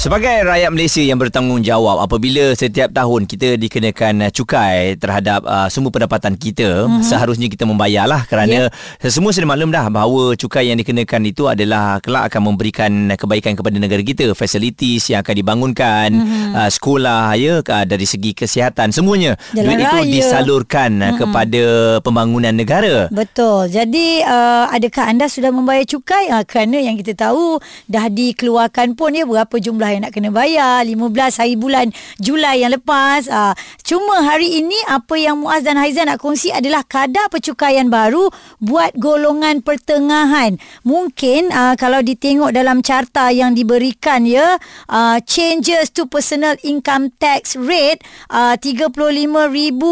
Sebagai rakyat Malaysia yang bertanggungjawab apabila setiap tahun kita dikenakan uh, cukai terhadap uh, semua pendapatan kita, mm-hmm. seharusnya kita membayarlah kerana yeah. semua sudah maklum dah bahawa cukai yang dikenakan itu adalah kelak akan memberikan kebaikan kepada negara kita, facilities yang akan dibangunkan, mm-hmm. uh, sekolah ya uh, dari segi kesihatan semuanya. Jalan Duit itu raya. disalurkan mm-hmm. kepada pembangunan negara. Betul. Jadi uh, adakah anda sudah membayar cukai? Uh, kerana yang kita tahu dah dikeluarkan pun ya berapa jumlah yang nak kena bayar 15 hari bulan Julai yang lepas. Uh, cuma hari ini apa yang Muaz dan Haizan nak kongsi adalah kadar percukaian baru buat golongan pertengahan. Mungkin uh, kalau ditengok dalam carta yang diberikan ya uh, changes to personal income tax rate uh, 35,000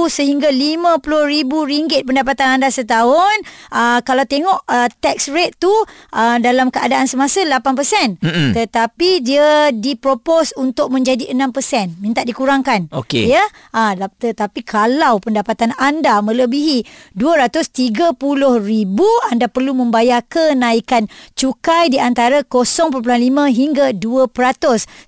sehingga 50,000 ringgit pendapatan anda setahun. Uh, kalau tengok uh, tax rate tu uh, dalam keadaan semasa 8%. Mm-mm. Tetapi dia dipropose untuk menjadi 6%. Minta dikurangkan. Okey. Ya. Uh, tetapi kalau pendapatan anda melebihi 230,000 anda perlu membayar kenaikan cukai di antara 0.5 hingga 2%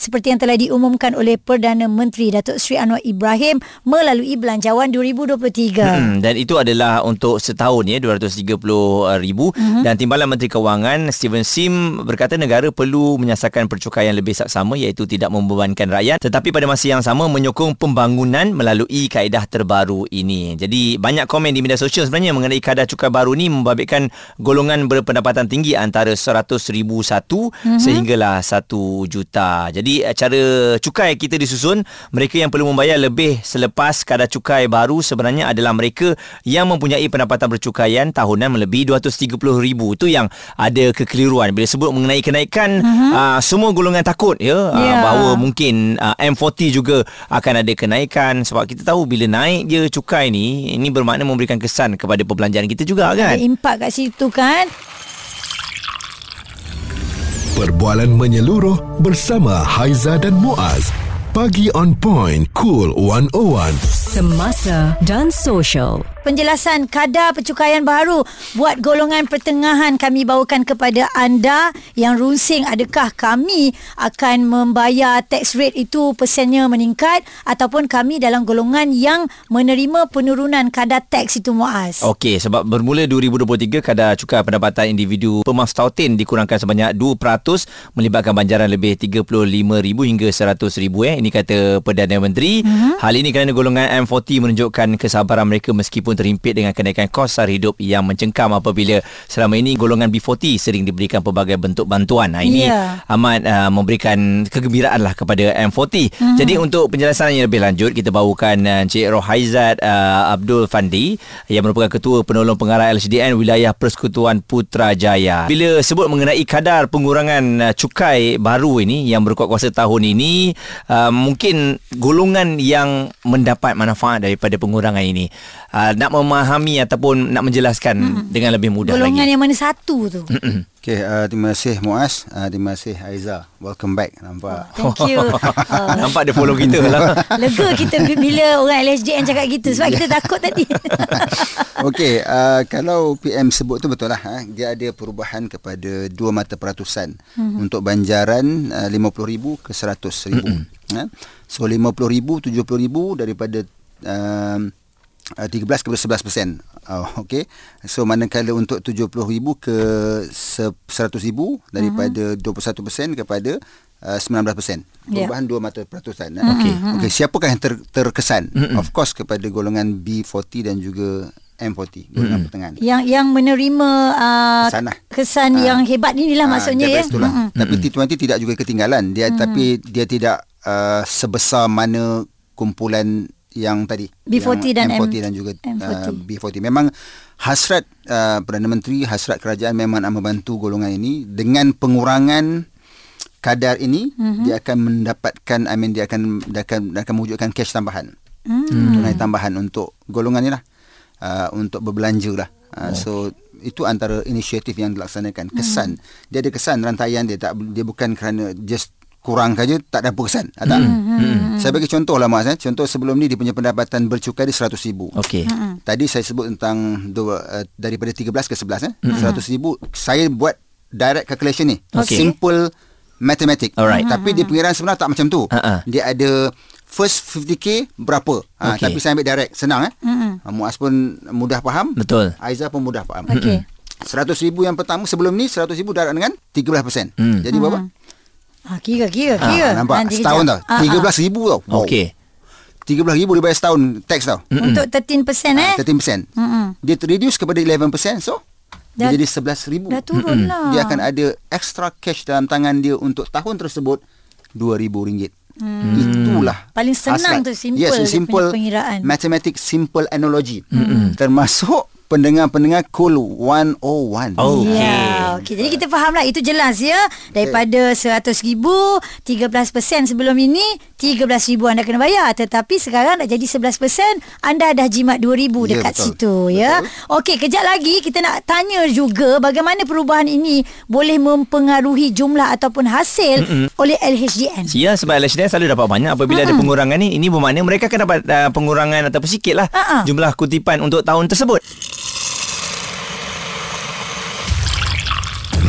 seperti yang telah diumumkan oleh Perdana Menteri Datuk Seri Anwar Ibrahim melalui Belanjawan 2023. Hmm, dan itu adalah untuk setahun ya 230 ribu mm-hmm. dan Timbalan Menteri Kewangan Steven Sim berkata negara perlu menyasarkan percukaian lebih saksama iaitu tidak membebankan rakyat tetapi pada masa yang sama menyokong pembangunan melalui kaedah terbaru ini. Jadi banyak komen di media sosial sebenarnya mengenai kadar cukai baru ni membabitkan golongan berpendapatan tinggi antara 100,000 satu mm-hmm. sehinggalah 1 juta. Jadi eh, cara cukai kita disusun mereka yang perlu membayar lebih selepas kadar cukai baru sebenarnya adalah mereka yang mempunyai pendapatan bercukaian tahunan melebihi 230,000. Itu yang ada kekeliruan bila sebut mengenai kenaikan uh-huh. uh, semua golongan takut ya yeah. uh, Ya. bahawa mungkin uh, M40 juga akan ada kenaikan sebab kita tahu bila naik je cukai ni ini bermakna memberikan kesan kepada perbelanjaan kita juga kan. Ada impak kat situ kan. Perbualan menyeluruh bersama Haiza dan Muaz. Pagi on point. Cool 101. Semasa dan social. Penjelasan kadar percukaian baru buat golongan pertengahan kami bawakan kepada anda yang runsing adakah kami akan membayar tax rate itu persennya meningkat ataupun kami dalam golongan yang menerima penurunan kadar tax itu Muaz. Okey, sebab bermula 2023 kadar cukai pendapatan individu per mas tautin dikurangkan sebanyak 2% melibatkan banjaran lebih 35,000 hingga 100,000 eh. Ini kata Perdana Menteri. Mm-hmm. Hal ini kerana golongan M40 menunjukkan kesabaran mereka meskipun terhimpit dengan kenaikan kos sara hidup yang mencengkam apabila selama ini golongan B40 sering diberikan pelbagai bentuk bantuan. Nah, ini Ya. amat uh, memberikan kegembiraan lah kepada M40. Mm-hmm. Jadi untuk penjelasan yang lebih lanjut kita bawakan uh, Encik Rohaizat uh, Abdul Fandi yang merupakan ketua penolong pengarah LHDN wilayah Persekutuan Putrajaya. Bila sebut mengenai kadar pengurangan uh, cukai baru ini yang berkuat kuasa tahun ini, uh, mungkin golongan yang mendapat manfaat daripada pengurangan ini uh, nak memahami ataupun nak menjelaskan mm-hmm. dengan lebih mudah golongan lagi. yang mana satu tu? Okay, uh, terima kasih Muaz. Uh, terima kasih Aiza. Welcome back. Nampak? Thank you. Uh, Nampak dia follow kita lah. lega kita bila orang LSJN cakap gitu sebab kita takut tadi. Okey, uh, kalau PM sebut tu betul lah. Ha? Dia ada perubahan kepada dua mata peratusan mm-hmm. untuk banjaran uh, RM50,000 ke RM100,000. Mm-hmm. Ha? So RM50,000, RM70,000 daripada um, uh, 13 kepada 11 persen. Oh, Okey. So manakala untuk RM70,000 ke se- RM100,000 daripada mm-hmm. 21 persen kepada uh, 19 persen. Ya. Perubahan dua mata peratusan. Okey. Okey, siapakah yang ter- terkesan? Mm-hmm. Of course kepada golongan B40 dan juga M40, golongan mm-hmm. pertengahan. yang yang menerima uh, Kesan lah. kesan Ah. yang hebat ni lah Ah, maksudnya ya. Itulah. Mm-hmm. Tapi T20 tidak juga ketinggalan. Dia mm-hmm. tapi dia tidak uh, sebesar mana kumpulan yang tadi B40 dan yang M40 M- dan juga M40. Uh, B40. Memang hasrat uh, Perdana Menteri, hasrat kerajaan memang nak membantu golongan ini dengan pengurangan kadar ini mm-hmm. dia akan mendapatkan I mean dia akan dia akan dia akan mewujudkan cash tambahan. Mm. Tunai tambahan untuk golongan ni lah. Uh, untuk berbelanja lah. Uh, so itu antara inisiatif yang dilaksanakan. Kesan. Dia ada kesan rantaian dia tak dia bukan kerana just kurang saja tak ada kesan. Ah, tak? Hmm. Saya bagi contoh lah Mas. Eh. Contoh sebelum ni dia punya pendapatan bercukai dia RM100,000. Okey. Tadi saya sebut tentang dua, uh, daripada 13 ke 11 eh. RM100,000 saya buat direct calculation ni. Okey. Simple mathematic. Alright. Tapi dia pengiran sebenar tak macam tu. Ha-ha. Dia ada first 50k berapa. Ha, Okey. tapi saya ambil direct senang eh. Ha, Muaz pun mudah faham. Betul. Aiza pun mudah faham. Okey. RM100,000 yang pertama sebelum ni RM100,000 direct dengan 13%. Hmm. Jadi berapa? Ah, kira, kira, Ah, kira. nampak Nanti setahun kejap. tau. Ah, ah. RM13,000 tau. Wow. Okey. RM13,000 dia bayar setahun tax tau. Untuk 13% eh. Ah, 13%. Mm-mm. Dia reduce kepada 11%. So, Dah- dia jadi RM11,000. Dah turun lah. Dia akan ada extra cash dalam tangan dia untuk tahun tersebut RM2,000. Hmm. Itulah Paling senang hasrat. tu, simple yes, simple pengiraan. mathematic simple analogy hmm. termasuk pendengar-pendengar cool 101 Oh. Okey. Ya, okey. Jadi kita faham lah itu jelas ya. Daripada 100,000, 13% sebelum ini 13,000 anda kena bayar. Tetapi sekarang dah jadi 11%, anda dah jimat 2,000 Ya, dekat betul. situ ya. Okey, kejap lagi kita nak tanya juga bagaimana perubahan ini boleh mempengaruhi jumlah ataupun hasil Mm-mm. oleh LHDN. Ya sebab LHDN selalu dapat banyak apabila ada pengurangan ni ini bermakna mereka akan dapat uh, pengurangan ataupun sikit lah Ha-ha. jumlah kutipan untuk tahun tersebut.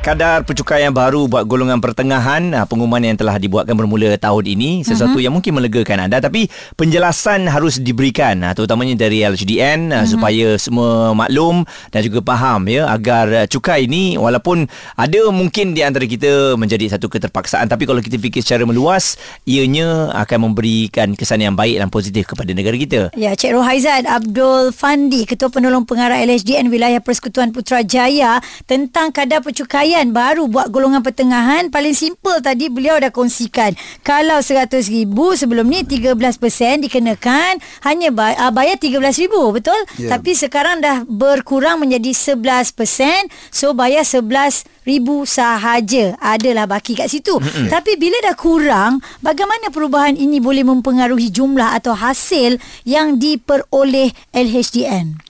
Kadar pencukaian baru buat golongan pertengahan uh, pengumuman yang telah dibuatkan bermula tahun ini sesuatu uh-huh. yang mungkin melegakan anda tapi penjelasan harus diberikan uh, terutamanya dari LHDN uh, uh-huh. supaya semua maklum dan juga faham ya agar cukai ini walaupun ada mungkin di antara kita menjadi satu keterpaksaan tapi kalau kita fikir secara meluas ianya akan memberikan kesan yang baik dan positif kepada negara kita. Ya, Cik Rohaizat Abdul Fandi, Ketua Penolong Pengarah LHDN Wilayah Persekutuan Putrajaya tentang kadar percukaian baru buat golongan pertengahan. Paling simple tadi beliau dah kongsikan. Kalau RM100,000 sebelum ni 13% dikenakan hanya uh, bayar RM13,000, betul? Ya. Tapi sekarang dah berkurang menjadi 11%, so bayar RM11,000 sahaja. Adalah baki kat situ. Tapi bila dah kurang, bagaimana perubahan ini boleh mempengaruhi jumlah atau hasil yang diperoleh LHDN?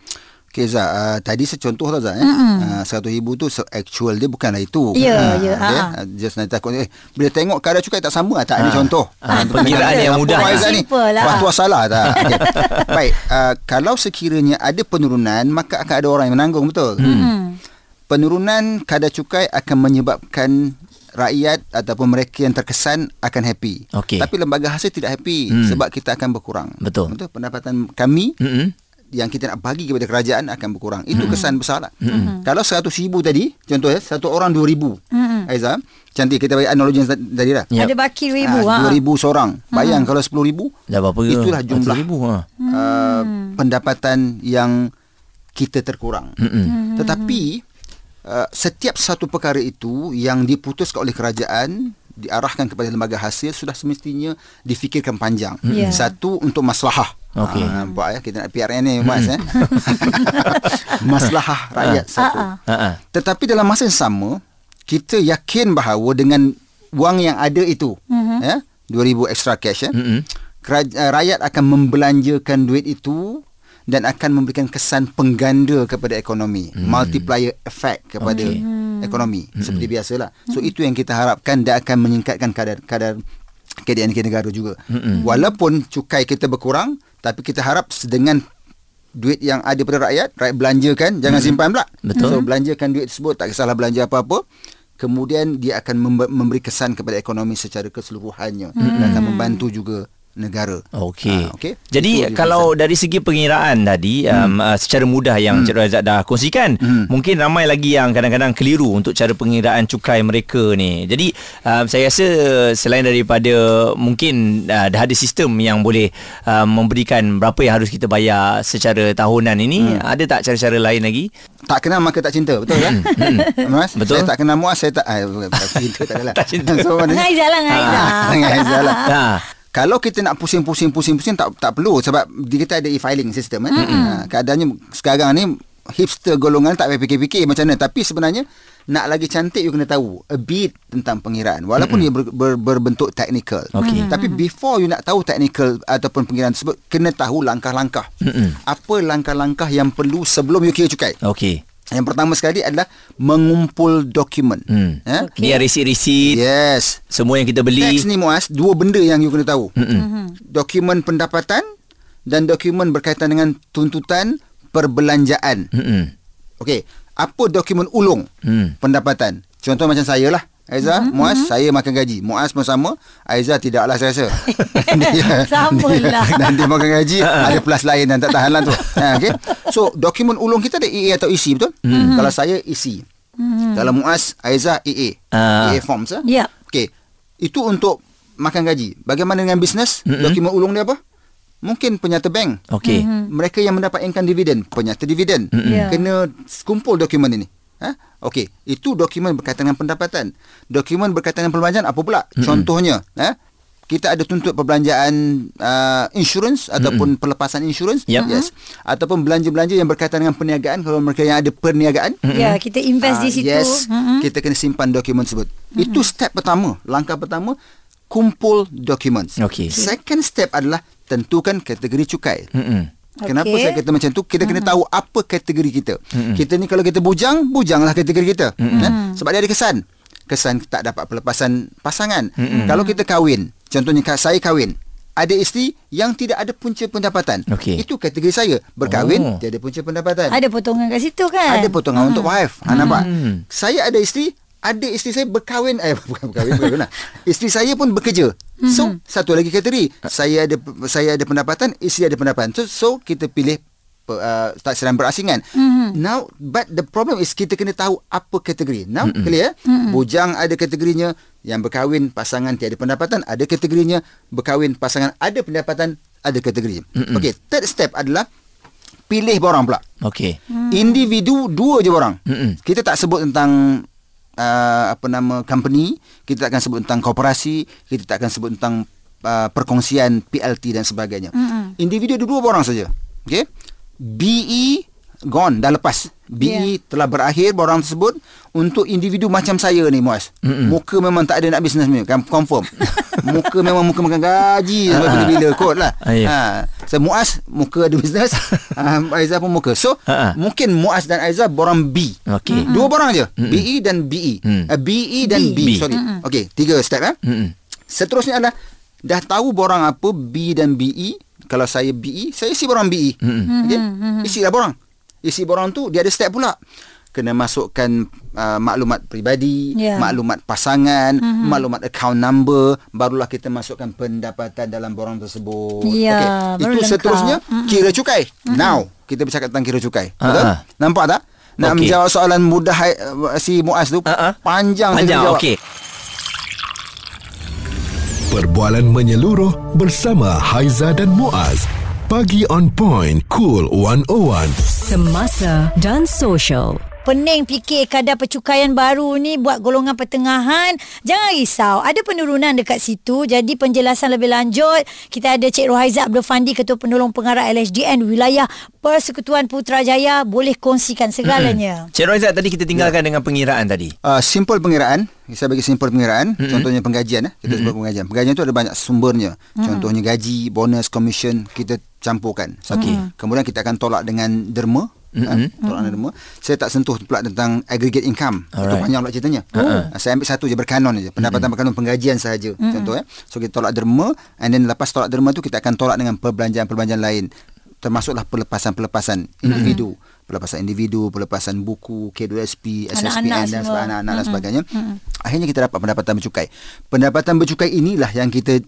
Okay Zah, uh, tadi secontoh tau Zah eh? uh, RM100,000 tu se- actual dia bukanlah itu Ya, Ah, ya, okay? ah. Uh, Just nanti takut eh, Bila tengok kadar cukai tak sama ah, Tak ada contoh Ah, Untuk pengiraan pendengar, yang apa mudah. Ni? Lah. Waktu salah tak okay. Baik uh, Kalau sekiranya ada penurunan Maka akan ada orang yang menanggung Betul hmm. Penurunan kadar cukai akan menyebabkan rakyat ataupun mereka yang terkesan akan happy. Okey. Tapi lembaga hasil tidak happy Hmm. hmm. sebab kita akan berkurang. Betul. Betul. Pendapatan kami Mm-mm. Yang kita nak bagi kepada kerajaan akan berkurang. Itu hmm. kesan besar lah. Hmm. Kalau 100 ribu tadi, contoh ya, satu orang 2 ribu. Hmm. Aiza, cantik kita bagi analogi yang tadi lah. Yep. Ada baki RM2,000. Ah, Ha. 2 ribu seorang. Bayang kalau 10 ribu, Dah berapa itulah jumlah 100,000, ha. uh, pendapatan yang kita terkurang. Mm-mm. Tetapi uh, setiap satu perkara itu yang diputuskan oleh kerajaan diarahkan kepada lembaga hasil sudah semestinya difikirkan panjang. Ya. Satu untuk maslahah. Okey. Ha, nampak ya kita nak PRN ni Mas eh. maslahah rakyat satu. Ah, Ha ah. Tetapi dalam masa yang sama kita yakin bahawa dengan wang yang ada itu mm-hmm. ya 2000 extra cash ya. Mm-mm. Keraj- uh, rakyat akan membelanjakan duit itu dan akan memberikan kesan pengganda kepada ekonomi hmm. multiplier effect kepada okay. ekonomi hmm. seperti biasalah so itu yang kita harapkan dia akan meningkatkan kadar kadar KDNK negara juga hmm. walaupun cukai kita berkurang tapi kita harap dengan duit yang ada pada rakyat rakyat belanjakan jangan simpan pula Betul. so belanjakan duit tersebut tak kisahlah belanja apa-apa kemudian dia akan membe- memberi kesan kepada ekonomi secara keseluruhannya hmm. dan akan membantu juga negara Okey. Ah, okey. Jadi Itu dia kalau dari segi pengiraan tadi hmm. um, uh, secara mudah yang hmm. Cik Razak dah kongsikan, hmm. mungkin ramai lagi yang kadang-kadang keliru untuk cara pengiraan cukai mereka ni. Jadi um, saya rasa selain daripada mungkin uh, dah ada sistem yang boleh uh, memberikan berapa yang harus kita bayar secara tahunan ini, hmm. ada tak cara-cara lain lagi? tak kenal maka tak cinta betul kan mas Betul. saya tak kenal muas saya tak bukan, tak cinta tak adalah Tak cinta. so, maknanya- Dengan Aizah lah, dengan Aizah. Ah, dengan Aizah lah Ha. Kalau kita nak pusing-pusing pusing-pusing tak tak perlu sebab kita ada e-filing system kan. Ha, keadaannya sekarang ni hipster golongan tak payah fikir-fikir macam mana tapi sebenarnya nak lagi cantik you kena tahu a bit tentang pengiraan walaupun mm-hmm. ia ber, ber, berbentuk technical Okey. tapi before you nak tahu technical ataupun pengiraan tersebut kena tahu langkah-langkah Mm-mm. apa langkah-langkah yang perlu sebelum you kira cukai Okey. Yang pertama sekali adalah mengumpul dokumen Hmm. eh? Okay. Dia resit-resit yes semua yang kita beli. Tax ni Muaz Dua benda yang you kena tahu Mm-mm. Dokumen pendapatan Dan dokumen berkaitan dengan Tuntutan Perbelanjaan Mm-mm. Okey Apa dokumen ulung Hmm. Pendapatan Contoh macam saya lah Aiza, mm-hmm. Muaz, saya makan gaji. Muaz pun sama. Aiza tidaklah saya rasa. dia, Samalah. dia, Dan dia makan gaji, ada plus lain dan tak tahan lah tu. Ha, okay? So, dokumen ulung kita ada EA atau EC, betul? Mm-hmm. Kalau saya EC. Mm-hmm. Kalau Muaz, Aiza EA. Ah. EA forms. Eh? Ya. Okey. Itu untuk makan gaji. Bagaimana dengan bisnes? Mm-hmm. Dokumen ulung dia apa? Mungkin penyata bank. Okey. Mereka yang mendapat income dividen, penyata dividen. Ya. Kena kumpul dokumen ini. Ha? Okey, itu dokumen berkaitan dengan pendapatan. Dokumen berkaitan dengan perbelanjaan apa pula? Contohnya, eh? kita ada tuntut perbelanjaan uh, insurans ataupun pelepasan insurans Yep. yes ataupun belanja-belanja yang berkaitan dengan perniagaan kalau mereka yang ada perniagaan Ya, kita invest di Ah, situ. Yes, Mm-mm. kita kena simpan dokumen tersebut. Itu step pertama. Langkah pertama kumpul dokumen. Okey. Second step adalah tentukan kategori cukai. Kenapa Okey. saya kata macam tu? Kita kena tahu apa kategori kita. Kita ni kalau kita bujang, bujanglah kategori kita. Eh? Sebab dia ada kesan. Kesan tak dapat pelepasan pasangan. Kalau kita kahwin, contohnya saya kahwin, ada isteri yang tidak ada punca pendapatan. Okey. Itu kategori saya. Berkahwin, Oh. dia ada punca pendapatan. Ada potongan kat situ kan? Ada potongan untuk wife. Ha, nampak? Hmm. Saya ada isteri, ada isteri saya berkahwin eh bukan berkahwin bukan lah. Isteri saya pun bekerja. So, satu lagi kategori. Saya ada saya ada pendapatan, isteri ada pendapatan. So, so kita pilih uh, taksiran berasingan. Now, but the problem is kita kena tahu apa kategori. Now, clear? Bujang ada kategorinya, yang berkahwin pasangan tiada pendapatan ada kategorinya, berkahwin pasangan ada pendapatan ada kategorinya. Okey, third step adalah pilih borang pula. Okey. Individu dua je orang. Mm-mm. Kita tak sebut tentang uh, apa nama company, kita tak akan sebut tentang korporasi, kita tak akan sebut tentang uh, perkongsian PLT dan sebagainya. Mm-mm. Individu ada dua orang saja. Okey. BE gone dah lepas. BE yeah. telah berakhir borang tersebut untuk individu macam saya ni Muaz. Mm-mm. Muka memang tak ada nak bisnes ni kan confirm. muka memang muka makan gaji sampai bila-bila kot lah. Ah, ya. Ha. So Muaz muka ada bisnes, um, Aiza pun muka. So Ha, ha. mungkin Muaz dan Aiza borang B. Okey. Dua borang je. BE dan BE. Mm. Uh, BE dan B. B. Sorry. Okey, tiga step eh. Mm-mm. Seterusnya adalah dah tahu borang apa B dan BE. Kalau saya BE, saya isi borang BE. Okey. Isilah borang. Isi borang tu dia ada step pula. Kena masukkan uh, maklumat peribadi, Ya. maklumat pasangan, maklumat account number, barulah kita masukkan pendapatan dalam borang tersebut. Ya, Okey. Itu lengkap. seterusnya kira cukai. Now, kita bercakap tentang kira cukai. Ah, Betul? ah. Nampak tak? Nak Okey. menjawab soalan mudah uh, si Muaz tu ah. panjang Panjang. jawab. Okey. Perbualan menyeluruh bersama Haiza dan Muaz. Pagi on point, cool 101. Semasa dan social. Pening fikir kadar percukaian baru ni buat golongan pertengahan. Jangan risau. Ada penurunan dekat situ. Jadi penjelasan lebih lanjut. Kita ada Cik Rohaiza Abdul Fandi, Ketua Penolong Pengarah LHDN Wilayah Persekutuan Putrajaya. Boleh kongsikan segalanya. Cik Roizat tadi kita tinggalkan dengan pengiraan tadi. Uh, simple pengiraan Saya bagi simple pengiraan mm-hmm. Contohnya penggajian eh. Kita sebut penggajian Penggajian tu ada banyak sumbernya mm-hmm. Contohnya gaji Bonus, commission Kita campurkan Okey. Kemudian kita akan tolak dengan derma mm-hmm. Tolak derma Saya tak sentuh pula tentang Aggregate income Itu Alright. panjang pula ceritanya uh Saya ambil satu je Berkanon je Pendapatan mm-hmm. berkanon penggajian sahaja mm-hmm. Contoh eh So kita tolak derma And then lepas tolak derma tu Kita akan tolak dengan perbelanjaan-perbelanjaan lain Termasuklah pelepasan-pelepasan individu pelepasan individu, pelepasan buku, K2SP, Anak-anak SSPN dan sebagainya, anak-anak dan sebagainya. Akhirnya kita dapat pendapatan bercukai. Pendapatan bercukai inilah yang kita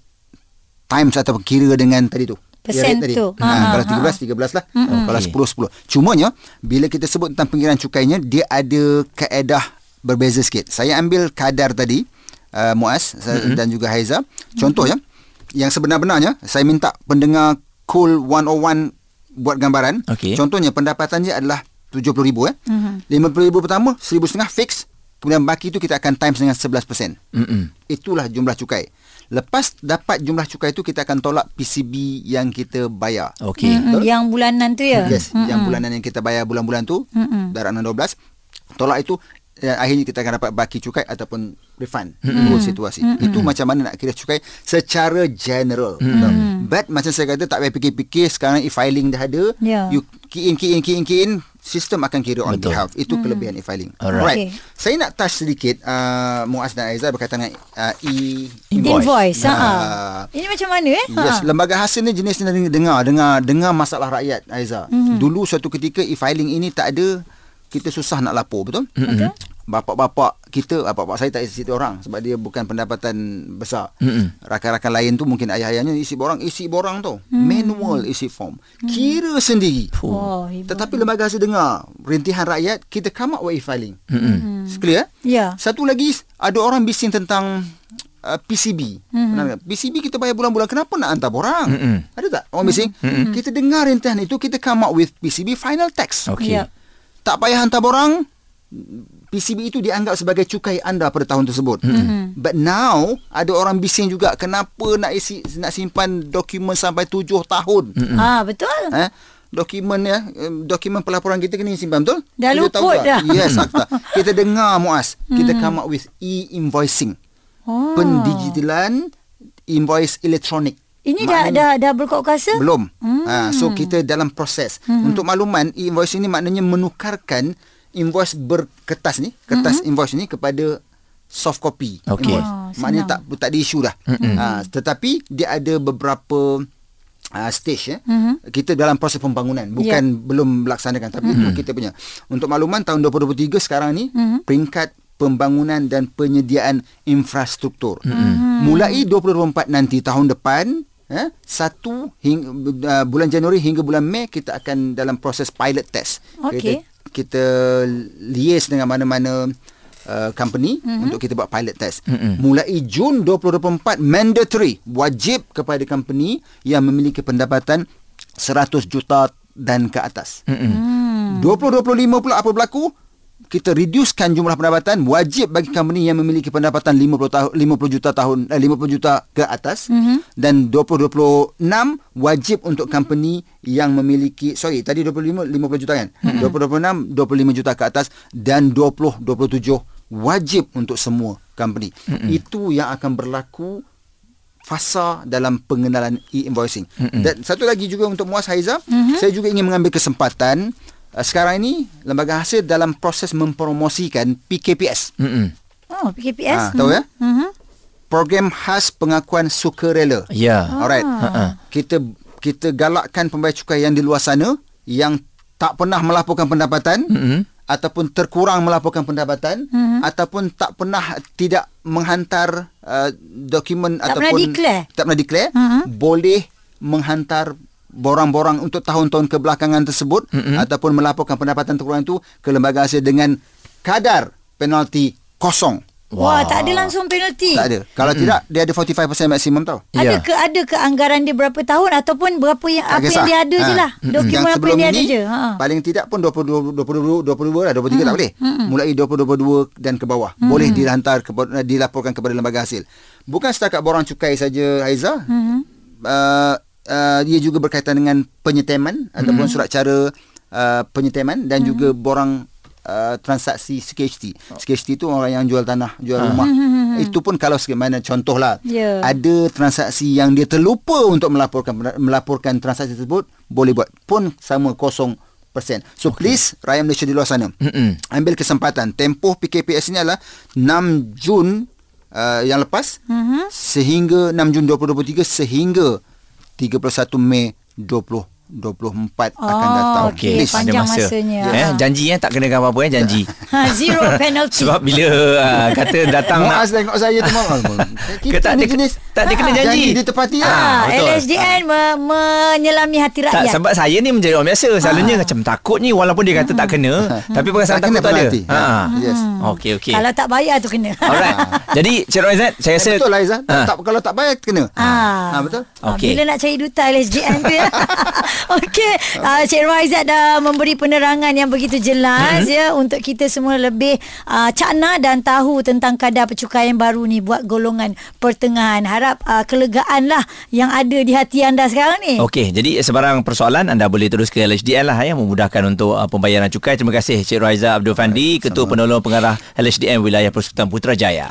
times atau kira dengan tadi tu. Persen rate tadi. tu. Ha, Ha, kalau ha, 13 13 lah. Kalau 10 10. Cumanya bila kita sebut tentang pengiraan cukainya dia ada kaedah berbeza sikit. Saya ambil kadar tadi uh, Muaz mm-hmm. dan juga Haiza. Contoh ya. Yang sebenar-benarnya saya minta pendengar Cool 101 buat gambaran. Okey. Contohnya pendapatan dia adalah RM70,000 eh. Mm-hmm. RM50,000 pertama RM1,500 fix. Kemudian baki tu kita akan times dengan 11%. Mm-mm. Itulah jumlah cukai. Lepas dapat jumlah cukai tu kita akan tolak PCB yang kita bayar. Okey. Mm-mm. Yang bulanan tu ya. Yes, yang bulanan yang kita bayar bulan-bulan tu darab 612 tolak itu dan akhirnya kita akan dapat baki cukai ataupun refund mm-hmm. dua situasi. Mm-hmm. Itu macam mana nak kira cukai secara general. Mm-hmm. But macam saya kata tak payah fikir-fikir sekarang e-filing dah ada. Ya. You key in key in key in key in sistem akan kira on Betul. behalf. Itu mm. kelebihan e-filing. Alright. Okay. Saya nak touch sedikit uh, Muaz dan Aizah berkaitan dengan uh, e Invoice. Invoice. Ha. Ah. Ini macam mana eh? Yes, lembaga hasil ni jenis ni dengar dengar dengar masalah rakyat Aiza. Mm-hmm. Dulu suatu ketika e-filing ini tak ada kita susah nak lapor betul? Betul? Bapak-bapak kita, bapak-bapak saya tak isi orang sebab dia bukan pendapatan besar. Mm-mm. Rakan-rakan lain tu mungkin ayah-ayahnya isi borang, isi borang tu. Manual isi form. Kira sendiri. Oh. Tetapi lembaga hasil dengar rintihan rakyat kita come up with e-filing. Mm-mm. Clear? Ya. Satu lagi ada orang bising tentang uh, PCB. Mm-hmm. PCB kita bayar bulan-bulan kenapa nak hantar borang? Mm-mm. Ada tak orang bising? Mm-hmm. Kita dengar rintihan itu kita come up with PCB final tax. Okey. Ya. Tak payah hantar borang. PCB itu dianggap sebagai cukai anda pada tahun tersebut. Mm-hmm. But now ada orang bising juga kenapa nak isi nak simpan dokumen sampai tujuh tahun. Mm-hmm. Ah, betul. Eh? Dokumen ya, dokumen pelaporan kita kena simpan betul? Dah luput tak? dah. Yes, akta. Kita dengar Muaz, kita come up with e-invoicing. Oh. Pendigitalan invoice elektronik. Ini dah Maknanya- dah dah berkuat kuasa? belum. Hmm. Ha, so kita dalam proses. Hmm. Untuk makluman, e-invoice ini maknanya menukarkan invoice berkertas ni, kertas hmm. invoice ni kepada soft copy. Invoice. Oh, maknanya tak senang. tak ada isu dah. Ha, tetapi dia ada beberapa uh, stage ya. Mhm. Kita dalam proses pembangunan bukan Ya. belum melaksanakan tapi itu kita punya. Untuk makluman tahun 2023 sekarang ni Mhm. peringkat pembangunan dan penyediaan infrastruktur. Mulai 2024 nanti tahun depan eh satu hingga uh, bulan Januari hingga bulan Mei kita akan dalam proses pilot test. Okey. Kita, kita liaise dengan mana-mana uh, company Mhm. mm-hmm. untuk kita buat pilot test. Mm-hmm. Mulai Jun 2024 mandatory wajib kepada company yang memiliki pendapatan 100 juta dan ke atas. Mm-mm. 2025 pula apa berlaku? Kita reducekan jumlah pendapatan wajib bagi company yang memiliki pendapatan 50 tahun 50 juta tahun eh, 50 juta ke atas mm-hmm. dan 2026 wajib untuk company yang memiliki sorry tadi 25 50 juta kan mm-hmm. 2026 25 juta ke atas dan 20 27 wajib untuk semua company mm-hmm. itu yang akan berlaku fasa dalam pengenalan e-invoicing. Mm-hmm. Dan satu lagi juga untuk Muaz Haiza, mm-hmm. saya juga ingin mengambil kesempatan sekarang ini lembaga hasil dalam proses mempromosikan PKPS. Mm-mm. Oh, PKPS. Ah, tahu ya? Mhm. Program khas pengakuan sukarela. Ya. Alright. Ha-ha. Kita kita galakkan pembayar cukai yang di luar sana yang tak pernah melaporkan pendapatan Mm-mm. ataupun terkurang melaporkan pendapatan Mhm. ataupun tak pernah tidak menghantar uh, dokumen Tak ataupun pernah declare. tak pernah declare Mhm. boleh menghantar borang-borang untuk tahun-tahun kebelakangan tersebut Mm-mm. ataupun melaporkan pendapatan terkurang itu ke lembaga hasil dengan kadar penalti kosong. Wah, tak ada langsung penalti. Tak ada. Kalau tidak dia ada 45% maksimum tau. Ada ke ada ke anggaran dia berapa tahun ataupun berapa yang Tak apa kisah. yang dia ada je Ha. lah. Dokumen yang apa yang dia ada ini, je. Ha. Paling tidak pun 22 22 22 lah 23 tak boleh. Mulai 2022 dan ke bawah. Boleh dihantar kepada dilaporkan kepada lembaga hasil. Bukan setakat borang cukai saja Haiza. Uh, uh, dia juga berkaitan dengan penyeteman ataupun surat cara uh, penyeteman dan juga borang uh, transaksi SKHT. SKHT itu orang yang jual tanah, jual rumah. Itu pun kalau sebagaimana contohlah Ya. ada transaksi yang dia terlupa untuk melaporkan melaporkan transaksi tersebut boleh buat pun sama kosong persen. So okay. please rakyat Malaysia di luar sana Mm-mm. ambil kesempatan tempoh PKPS ini adalah 6 Jun uh, yang lepas Mhm. sehingga 6 Jun 2023 sehingga 31 Mei 24 oh, akan datang. okay. Please. panjang masa. masanya. Yeah. eh, janji eh tak kena dengan apa-apa eh janji. Ha, zero penalty. Sebab bila uh, kata datang Muaz tengok saya tu Kita tak ada jenis tak ada kena ah, janji? janji dia tepati ha, lah. ah, ah LSDN ha. menyelami hati rakyat. tak, sebab saya ni menjadi orang biasa. Selalunya ha. macam takut ni walaupun dia kata tak kena tapi perasaan tak takut tak ada. ha. yes. Hmm. ok ok kalau tak bayar tu kena. Alright. Jadi Cik Rok saya rasa eh, betul lah Izzat kalau tak bayar kena. Ha. betul? Bila nak cari duta LSDN tu ya? Okey, uh, Cik Raizat dah memberi penerangan yang begitu jelas hmm. ya untuk kita semua lebih uh, cakna dan tahu tentang kadar percukaian baru ni buat golongan pertengahan. Harap uh, kelegaan lah yang ada di hati anda sekarang ni. Okey, jadi sebarang persoalan anda boleh terus ke LHDN lah ya memudahkan untuk uh, pembayaran cukai. Terima kasih Cik Raiza Abdul Fandi, Ketua Penolong Pengarah LHDN Wilayah Persekutuan Putrajaya.